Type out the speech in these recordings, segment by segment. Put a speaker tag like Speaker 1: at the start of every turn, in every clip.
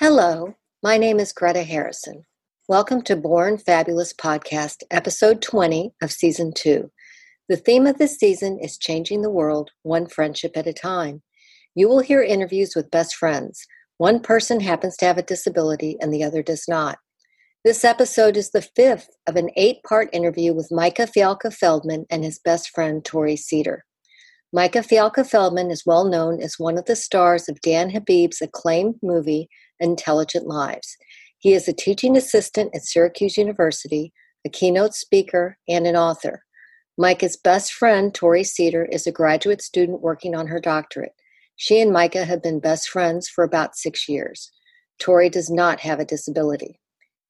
Speaker 1: Hello, my name is Greta Harrison. Welcome to Born Fabulous Podcast, episode 20 of season 2. The theme of this season is changing the world one friendship at a time. You will hear interviews with best friends. One person happens to have a disability and the other does not. This episode is the fifth of an eight part interview with Micah Fialka Feldman and his best friend, Tori Cedar. Micah Fialka Feldman is well known as one of the stars of Dan Habib's acclaimed movie Intelligent Lives. He is a teaching assistant at Syracuse University, a keynote speaker, and an author. Micah's best friend, Tori Cedar, is a graduate student working on her doctorate. She and Micah have been best friends for about six years. Tori does not have a disability.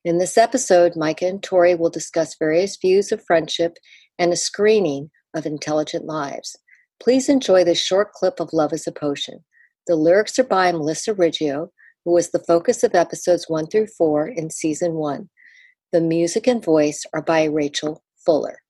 Speaker 1: In this episode, Micah and Tori will discuss various views of friendship and a screening of Intelligent Lives. Please enjoy this short clip of Love is a Potion. The lyrics are by Melissa Riggio, who was the focus of episodes 1 through 4 in season 1. The music and voice are by Rachel Fuller.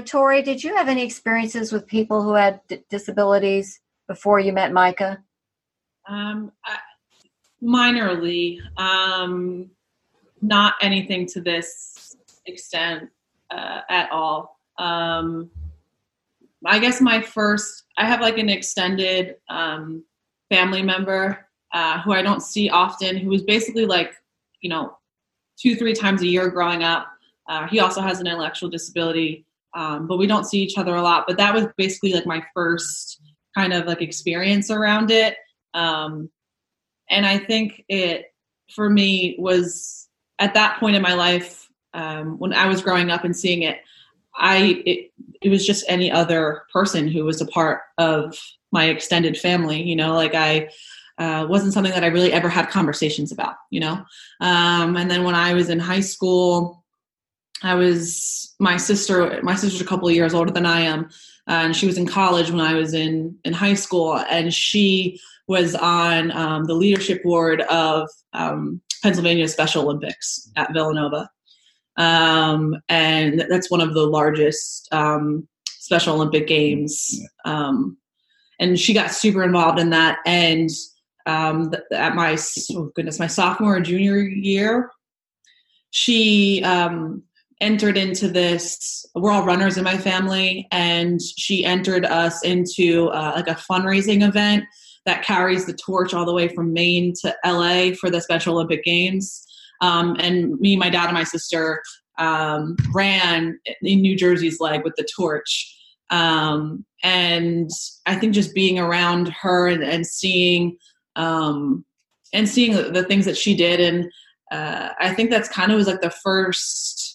Speaker 1: Tori, did you have any experiences with people who had d- disabilities before you met Micah?
Speaker 2: Um, I, minorly, um, not anything to this extent uh, at all. Um, I guess my first, I have like an extended um, family member uh, who I don't see often, who was basically like, you know, two, three times a year growing up. Uh, he also has an intellectual disability um, but we don't see each other a lot. But that was basically like my first kind of like experience around it. Um, and I think it for me was at that point in my life um, when I was growing up and seeing it. I it, it was just any other person who was a part of my extended family. You know, like I uh, wasn't something that I really ever had conversations about. You know, um, and then when I was in high school, I was my sister. My sister's a couple of years older than I am, and she was in college when I was in in high school, and she was on um, the leadership board of um, Pennsylvania Special Olympics at Villanova, um, and that's one of the largest um, Special Olympic games. Um, and she got super involved in that, and um, at my oh goodness, my sophomore or junior year, she um, entered into this we're all runners in my family and she entered us into uh, like a fundraising event that carries the torch all the way from maine to la for the special olympic games. Um, and me my dad and my sister um, ran in new jersey's leg with the torch. Um, and i think just being around her and, and seeing um, and seeing the, things that she did. And uh, i think that's kind of was like the first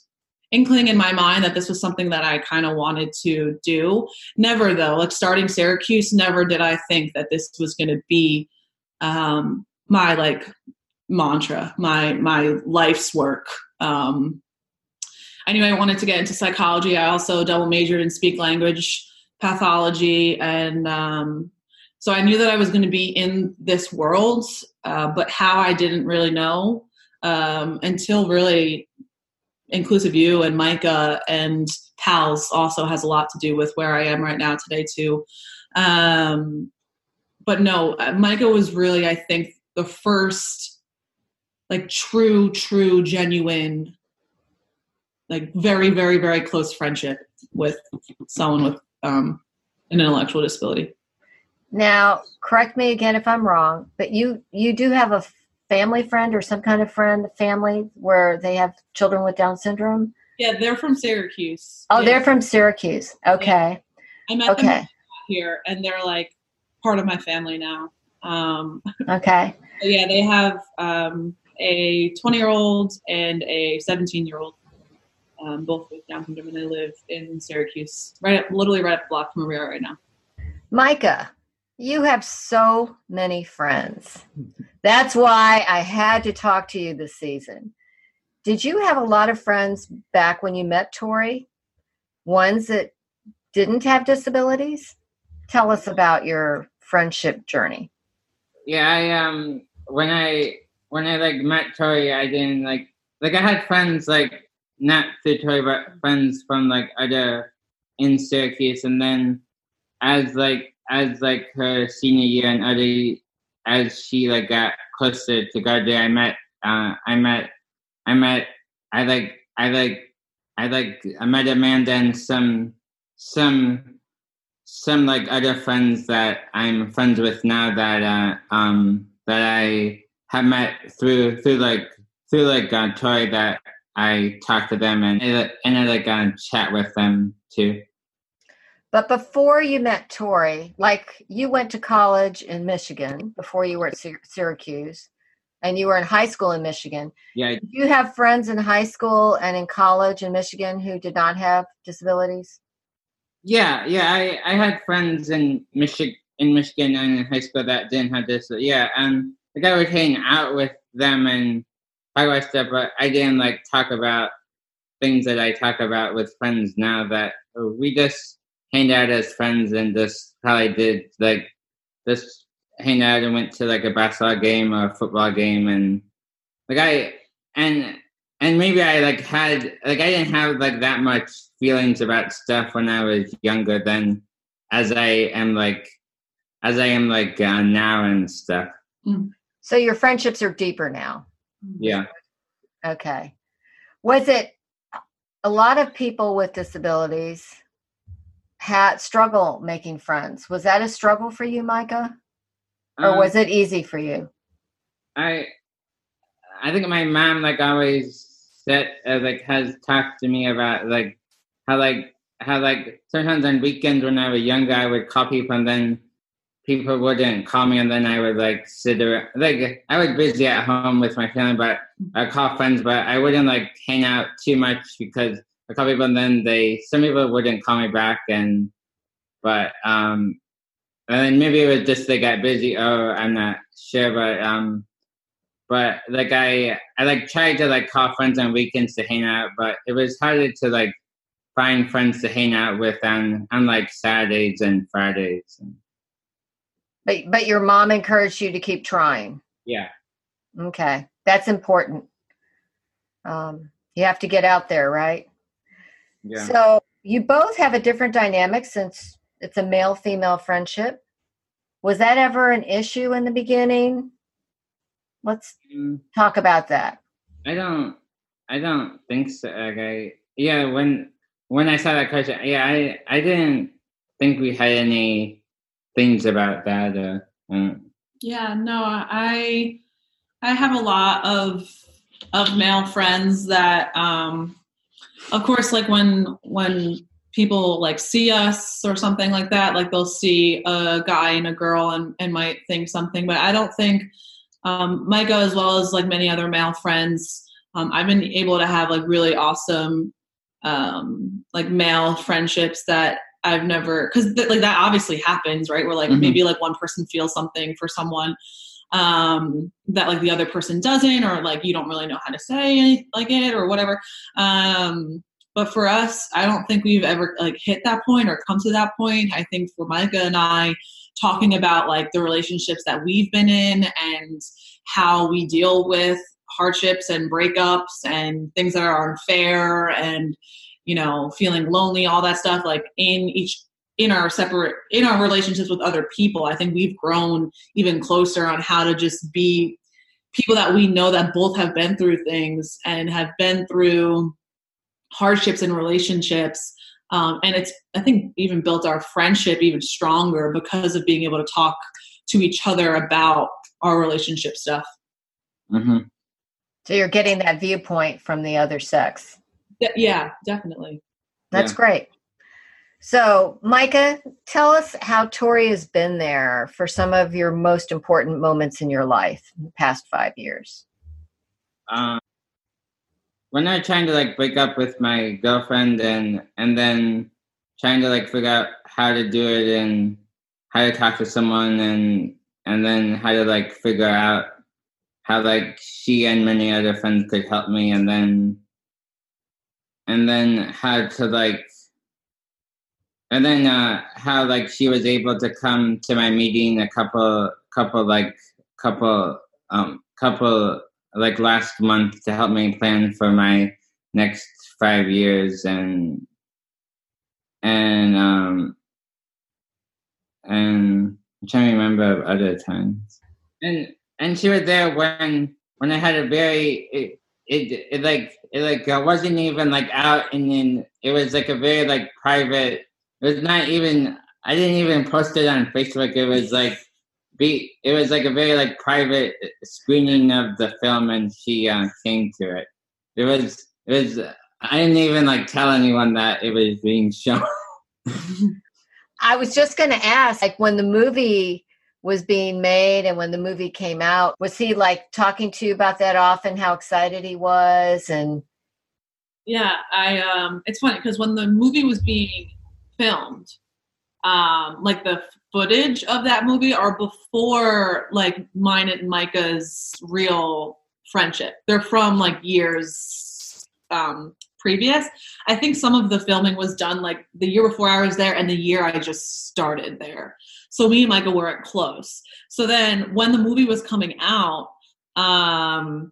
Speaker 2: inkling in my mind that this was something that I kind of wanted to do. Never though, like starting Syracuse, never did I think that this was going to be um, my like mantra, my my life's work. Um, I knew I wanted to get into psychology. I also double majored in speech language pathology, and um, so I knew that I was going to be in this world, uh, but how I didn't really know um, until really InclusiveU and Micah and pals also has a lot to do with where I am right now today too. Um, but no, uh, Micah was really, I think, the first like true, true, genuine, like very, very, very close friendship with someone with um, an intellectual disability.
Speaker 1: Now, correct me again if I'm wrong, but you you do have a family friend or some kind of friend family where they have children with Down syndrome?
Speaker 2: Yeah, they're from Syracuse.
Speaker 1: Oh,
Speaker 2: yeah.
Speaker 1: they're from Syracuse. Okay.
Speaker 2: Yeah. I met okay. them here, and they're like part of my family now. Um,
Speaker 1: okay.
Speaker 2: yeah, they have um, a 20 year old and a 17 year old, um, both with Down syndrome, and they live in Syracuse, right up, literally right up the block from where we are right now.
Speaker 3: Micah, you have so many friends. That's why I had to talk to you this season. Did you have a lot of friends back when you met Tori? Ones that didn't have disabilities? Tell us about your friendship journey.
Speaker 4: Yeah, I um when I when I like met Tori, I didn't like like I had friends like not through Tori, but friends from like other in Syracuse, and then as like as like her senior year and other as she like got closer to Gardner, I met uh I met I met I like I like I like I met Amanda and some some some like other friends that I'm friends with now that uh um that I have met through through like through like uh, Tori that I talk to them and and I like uh, chat with them too.
Speaker 3: But before you met Tori, like you went to college in Michigan before you were at Syracuse, and you were in high school in Michigan.
Speaker 4: Yeah.
Speaker 3: Did you have friends in high school and in college in Michigan who did not have disabilities?
Speaker 4: Yeah, yeah. I, I had friends in Michigan in Michigan and in high school that didn't have this. Yeah, and like I would hang out with them and talk about stuff, but I didn't like talk about things that I talk about with friends now. That oh, we just hang out as friends and just how I did like just hang out and went to like a basketball game or a football game and like I and and maybe I like had like I didn't have like that much feelings about stuff when I was younger than as I am like as I am like uh, now and stuff.
Speaker 3: Mm. So your friendships are deeper now.
Speaker 4: Yeah.
Speaker 3: Okay. Was it a lot of people with disabilities had struggle making friends? Was that a struggle for you, Micah? or um, was it easy for you?
Speaker 4: I I think my mom like always said uh, like has talked to me about like how like how like sometimes on weekends when I was younger I would call people and then people wouldn't call me and then I would like sit around like I was busy at home with my family but I call friends but I wouldn't like hang out too much because I people and then they some people wouldn't call me back and but um and maybe it was just they got busy. Oh, I'm not sure, but um, but like I I like tried to like call friends on weekends to hang out, but it was harder to like find friends to hang out with on on like Saturdays and Fridays.
Speaker 3: But but your mom encouraged you to keep trying.
Speaker 4: Yeah.
Speaker 3: Okay, that's important. Um, you have to get out there, right?
Speaker 4: Yeah.
Speaker 3: So you both have a different dynamic since it's a male female friendship. Was that ever an issue in the beginning? Let's mm. talk about that.
Speaker 4: I don't I don't think so. Like I yeah, when when I saw that question, yeah, I I didn't think we had any things about that. Uh,
Speaker 2: um. Yeah, no, I I have a lot of of male friends that um of course like when when people like see us or something like that like they'll see a guy and a girl and, and might think something but i don't think um, micah as well as like many other male friends um, i've been able to have like really awesome um, like male friendships that i've never because th- like that obviously happens right where like mm-hmm. maybe like one person feels something for someone um, that like the other person doesn't or like you don't really know how to say like it or whatever um, but for us, I don't think we've ever like hit that point or come to that point. I think for Micah and I, talking about like the relationships that we've been in and how we deal with hardships and breakups and things that are unfair and you know feeling lonely all that stuff like in each in our separate in our relationships with other people i think we've grown even closer on how to just be people that we know that both have been through things and have been through hardships in relationships. Um, and it's i think even built our friendship even stronger because of being able to talk to each other about our relationship stuff.
Speaker 4: Mm-hmm.
Speaker 3: so you're getting that viewpoint from the other sex.
Speaker 2: Yeah definitely.
Speaker 3: That's
Speaker 4: yeah.
Speaker 3: great so micah tell us how tori has been there for some of your most important moments in your life in the past five years.
Speaker 4: Um, when I trying to like break up with my girlfriend and and then trying to like figure out how to do it and how to talk to someone and and then how to like figure out how like she and many other friends could help me and then and then how to like and then uh how like she was able to come to my meeting a couple couple like couple um couple like last month to help me plan for my next five years and and um and I'm trying to remember other times. And and she was there when when I had a very it it, it like it like I wasn't even like out and then it was like a very like private it was not even I didn't even post it on Facebook. It was like be it was like a very like private screening of the film and she uh, came to it. It was it was I didn't even like tell anyone that it was being shown.
Speaker 3: I was just going to ask, like, when the movie was being made and when the movie came out, was he like talking to you about that often? How excited he was, and
Speaker 2: yeah, I um, it's funny because when the movie was being filmed, um, like the footage of that movie are before like mine and Micah's real friendship. They're from like years um, previous. I think some of the filming was done like the year before I was there and the year I just started there. So me and Micah weren't close. So then when the movie was coming out, um,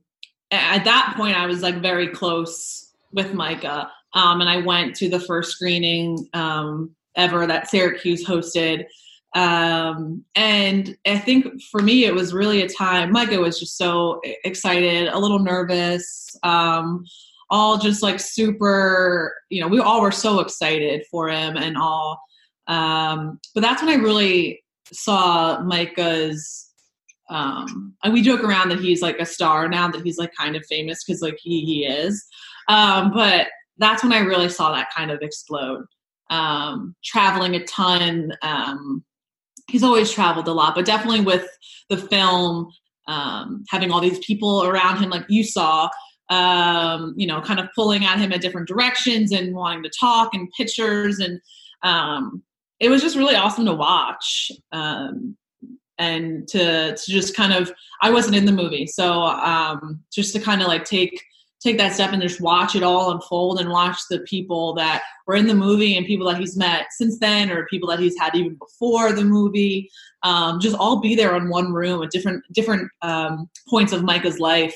Speaker 2: at that point I was like very close with Micah. Um, and I went to the first screening um, ever that Syracuse hosted. Um, and I think for me, it was really a time. Micah was just so excited, a little nervous, um, all just like super, you know, we all were so excited for him and all. Um, but that's when I really saw Micah's. Um, and we joke around that he's like a star now that he's like kind of famous because like he he is. Um, but that's when I really saw that kind of explode. Um, traveling a ton. Um, he's always traveled a lot, but definitely with the film, um, having all these people around him, like you saw, um, you know, kind of pulling at him at different directions and wanting to talk and pictures. And um, it was just really awesome to watch. Um, and to, to just kind of, I wasn't in the movie. So um, just to kind of like take, take that step and just watch it all unfold and watch the people that were in the movie and people that he's met since then or people that he's had even before the movie. Um, just all be there in one room at different different um, points of micah's life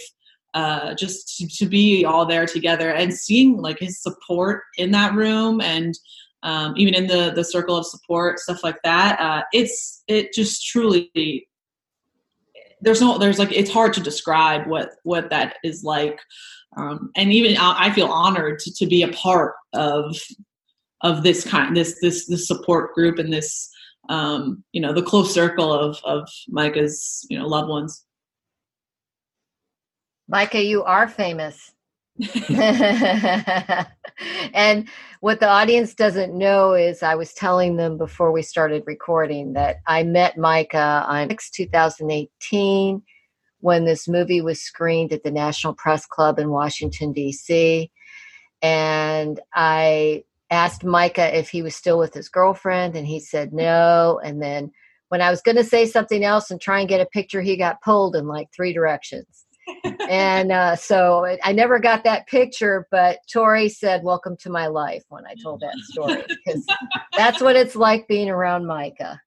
Speaker 2: uh, just to, to, be all there together and seeing like his support in that room and um, even in the the circle of support stuff like that uh, it's it just truly there's no there's like it's hard to describe what what that is like um, and even I feel honored to, to be a part of of this kind this this this support group and this um, you know the close circle of of Micah's you know loved ones.
Speaker 3: Micah, you are famous. and what the audience doesn't know is I was telling them before we started recording that I met Micah on 2018 when this movie was screened at the National Press Club in Washington, D.C. And I asked Micah if he was still with his girlfriend, and he said no. And then when I was going to say something else and try and get a picture, he got pulled in like three directions and uh, so I never got that picture, but Tori said, Welcome to my life when I told that story because that's what it's like being around Micah.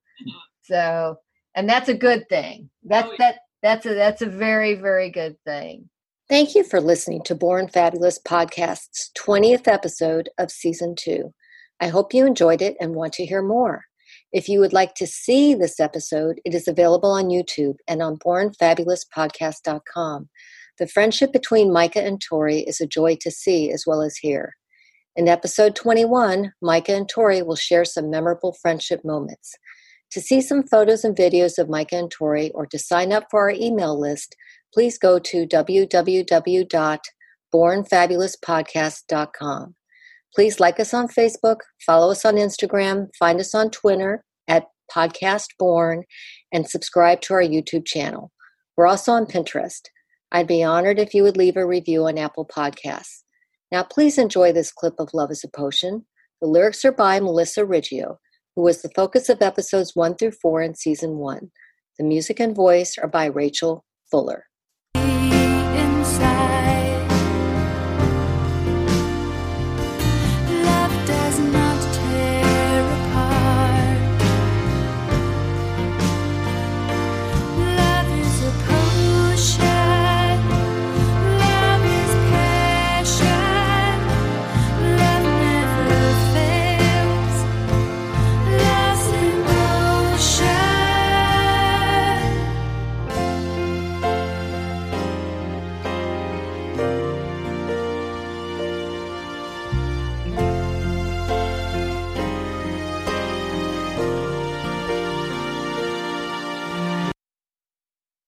Speaker 3: So, and that's a good thing. That's oh, that that's a that's a very very good thing. Thank you for listening to Born Fabulous Podcast's 20th episode of season 2. I hope you enjoyed it and want to hear more. If you would like to see this episode, it is available on YouTube and on bornfabulouspodcast.com. The friendship between Micah and Tori is a joy to see as well as hear. In episode 21, Micah and Tori will share some memorable friendship moments. To see some photos and videos of Micah and Tori or to sign up for our email list, please go to www.bornfabulouspodcast.com. Please like us on Facebook, follow us on Instagram, find us on Twitter at Podcast Born, and subscribe to our YouTube channel. We're also on Pinterest.
Speaker 1: I'd be honored if you would leave a review on Apple Podcasts. Now, please enjoy this clip of Love is a Potion. The lyrics are by Melissa Riggio, who was the focus of episodes 1 through 4 in season 1. The music and voice are by Rachel Fuller.